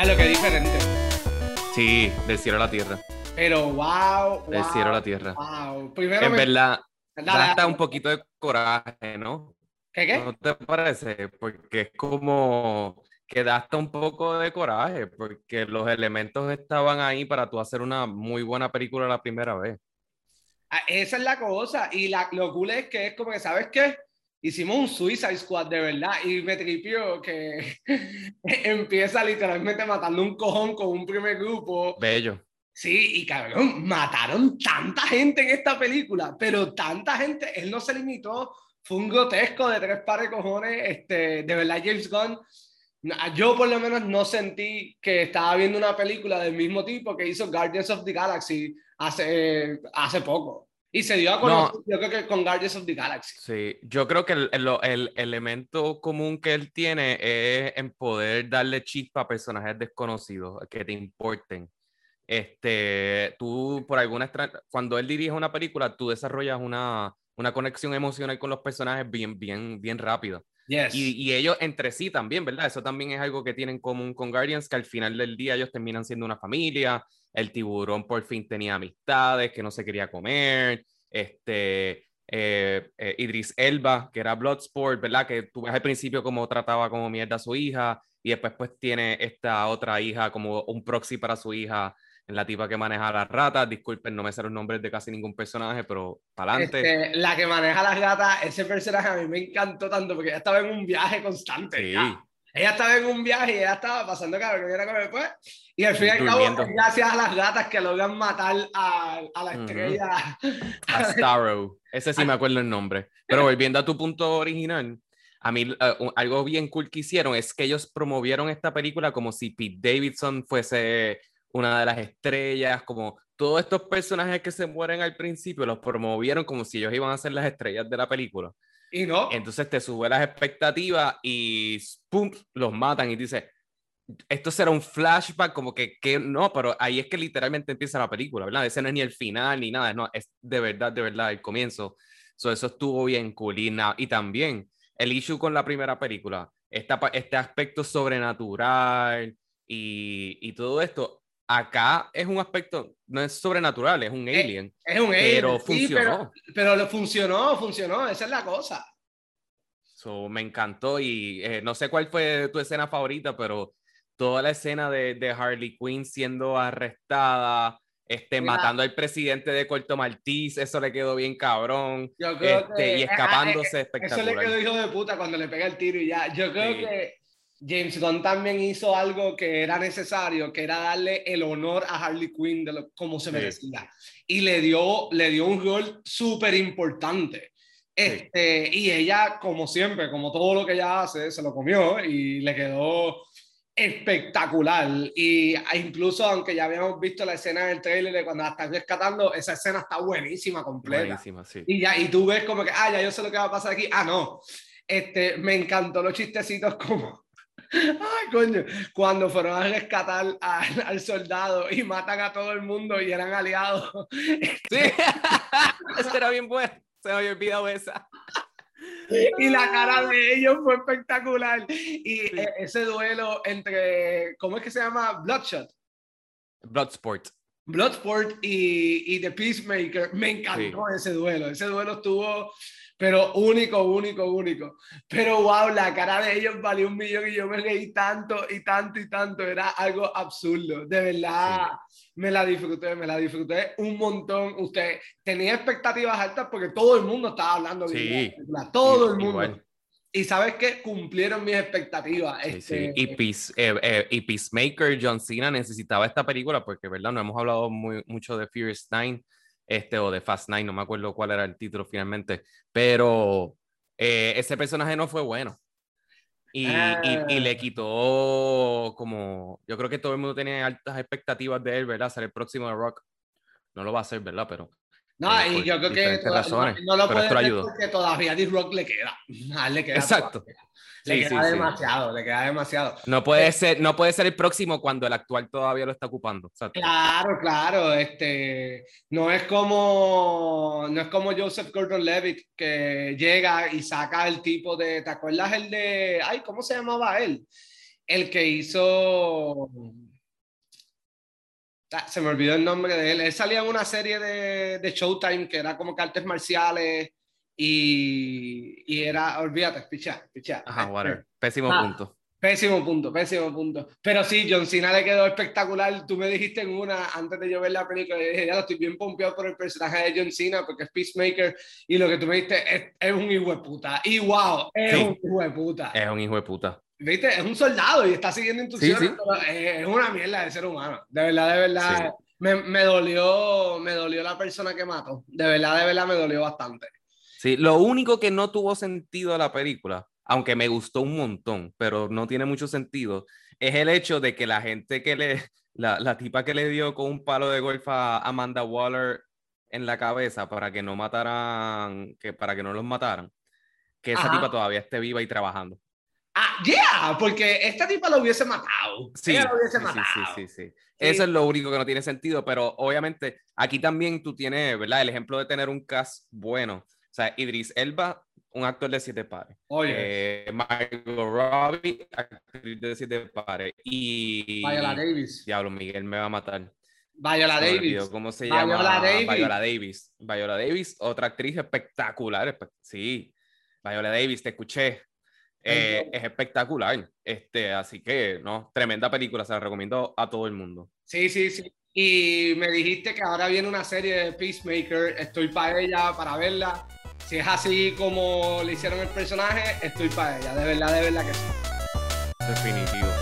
Ya lo que diferente. Sí, del cielo a la tierra. Pero wow. Del wow, cielo a la tierra. Wow. Primero En me- verdad, da hasta un poquito de coraje, ¿no? ¿Qué qué? ¿No te parece? Porque es como que da hasta un poco de coraje, porque los elementos estaban ahí para tú hacer una muy buena película la primera vez. Ah, Esa es la cosa. Y la, lo cool es que es como que, ¿sabes qué? Hicimos un Suicide Squad de verdad. Y me tripió que empieza literalmente matando un cojón con un primer grupo. Bello. Sí, y cabrón, mataron tanta gente en esta película, pero tanta gente, él no se limitó, fue un grotesco de tres pares de cojones, este, de verdad James Gunn, yo por lo menos no sentí que estaba viendo una película del mismo tipo que hizo Guardians of the Galaxy hace, hace poco. Y se dio a conocer, yo creo que con Guardians of the Galaxy. Sí, yo creo que el, el- el elemento común que él tiene es en poder darle chispa a personajes desconocidos que te importen. Este, tú por alguna cuando él dirige una película, tú desarrollas una, una conexión emocional con los personajes bien, bien, bien rápida. Yes. Y, y ellos entre sí también, ¿verdad? Eso también es algo que tienen en común con Guardians, que al final del día ellos terminan siendo una familia. El tiburón por fin tenía amistades que no se quería comer. Este, eh, eh, Idris Elba, que era Bloodsport, ¿verdad? Que tú ves al principio cómo trataba como mierda a su hija y después pues tiene esta otra hija como un proxy para su hija, la tipa que maneja las ratas. Disculpen, no me sé los nombres de casi ningún personaje, pero para adelante. Este, la que maneja las gatas, ese personaje a mí me encantó tanto porque ella estaba en un viaje constante. Sí. ya. Ella estaba en un viaje y ella estaba pasando cabrón, era como después. Y al fin y al cabo, gracias a las gatas que logran matar a, a la estrella. A Starrow. Ese sí me acuerdo el nombre. Pero volviendo a tu punto original, a mí un- algo bien cool que hicieron es que ellos promovieron esta película como si Pete Davidson fuese una de las estrellas, como todos estos personajes que se mueren al principio los promovieron como si ellos iban a ser las estrellas de la película. Y no, Entonces te sube las expectativas y ¡pum! los matan y dices, esto será un flashback, como que, que no, pero ahí es que literalmente empieza la película, ¿verdad? Ese no es ni el final ni nada, no, es de verdad, de verdad el comienzo. So, eso estuvo bien cool. Y, y también el issue con la primera película, esta, este aspecto sobrenatural y, y todo esto, acá es un aspecto, no es sobrenatural, es un Eh, alien. es un pero alien, sí, funcionó. pero, pero lo funcionó, funcionó, esa es la cosa. So, me encantó y eh, no sé cuál fue tu escena favorita, pero toda la escena de, de Harley Quinn siendo arrestada, este, Mira. matando al presidente de Corto Maltese, eso le quedó bien cabrón. Yo creo Este, que- y eh, escapándose Eso le espectacular. quedó hijo de puta cuando le pega el tiro y ya. Yo creo Sí. que James Gunn también hizo algo que era necesario, que era darle el honor a Harley Quinn de lo, como se Sí. merecía. Y le dio, le dio un rol súper importante. Este, Y ella, como siempre, como todo lo que ella hace, se lo comió y le quedó espectacular. Y incluso, aunque ya habíamos visto la escena del trailer de cuando la están rescatando, esa escena está buenísima, completa. Buenísima, sí. Y ya, y tú ves como que, ah, ya yo sé lo que va a pasar aquí. Ah, no. Este, me encantó los chistecitos como, ay, coño, cuando fueron a rescatar al, al soldado y matan a todo el mundo y eran aliados. Sí, esa era bien buena. Se me había olvidado esa. y la cara de ellos fue espectacular. Y eh, ese duelo entre, ¿cómo es que se llama? Bloodshot. Bloodsport. Bloodsport y, y The Peacemaker, me encantó ese duelo. Ese duelo estuvo, pero único, único, único. Pero wow, la cara de ellos valió un millón y yo me reí tanto y tanto y tanto. Era algo absurdo. De verdad, me la disfruté, me la disfruté un montón. Usted tenía expectativas altas porque todo el mundo estaba hablando de la Sí. película, Todo el mundo. Igual. Y sabes que cumplieron mis expectativas. Sí, sí. Este, Y, Peace- eh, eh, y Peacemaker, John Cena necesitaba esta película porque, ¿verdad? No hemos hablado muy, mucho de Furious 9 este, o de Fast 9, no me acuerdo cuál era el título finalmente, pero eh, ese personaje no fue bueno. Y, y- y le Ah. quitó como, yo creo que todo el mundo tenía altas expectativas de él, ¿verdad? Ser el próximo de Rock. No lo va a hacer, ¿verdad? Pero No, eh, y yo creo que diferentes toda- razones, no, no lo puede hacer porque todavía a D-Rock le queda. A él le queda Exacto. todavía. Le Sí, queda sí, sí. demasiado, le queda demasiado. no puede, ser, no puede ser el próximo cuando el actual todavía lo está ocupando. Exacto. Claro, claro, este, no es como, no es como Joseph Gordon-Levitt que llega y saca el tipo de, ¿te acuerdas el de, ay, ¿cómo se llamaba él? el que hizo. Ah, se me olvidó el nombre de él. Él salía en una serie de, de Showtime que era como que artes marciales y, y era, olvídate, picha, picha. Ajá, whatever. Pésimo ah, punto. Pésimo punto, pésimo punto. Pero sí, John Cena le quedó espectacular. Tú me dijiste en una, antes de yo ver la película, y dije, ya lo estoy bien pompeado por el personaje de John Cena porque es Peacemaker. Y lo que tú me dijiste es, es un hijo de puta. Y wow, es un hijo de puta. Es un hijo de puta. ¿Viste? Es un soldado y está siguiendo instrucciones, pero es, una mierda de ser humano. De verdad, de verdad. Me, me, dolió, me dolió la persona que mató. De verdad, de verdad, me dolió bastante. Sí, lo único que no tuvo sentido a la película, aunque me gustó un montón, pero no tiene mucho sentido, es el hecho de que la gente que le, la, la tipa que le dio con un palo de golf a Amanda Waller en la cabeza para que no mataran, que para que no los mataran, que esa tipa todavía esté viva y trabajando. Ah, yeah, porque esta tipa lo hubiese matado. Sí, lo hubiese sí, matado. Sí, sí, sí, Eso es lo único que no tiene sentido, pero obviamente aquí también tú tienes, ¿verdad? El ejemplo de tener un cast bueno. O sea, Idris Elba, un actor de siete pares. Oye. Eh, Michael Robbie, actriz de siete pares. Y. Viola Davis. Diablo, Miguel me va a matar. Viola Davis. ¿Cómo se llama? Viola Davis. Viola Davis. Viola Davis, otra actriz espectacular. Sí, Viola Davis, te escuché. Eh, es espectacular. Este, así que, no, tremenda película, se la recomiendo a todo el mundo. Sí, sí, sí. Y me dijiste que ahora viene una serie de Peacemaker. Estoy para ella, para verla. Si es así como le hicieron el personaje, estoy para ella. De verdad, de verdad que sí. Definitivo.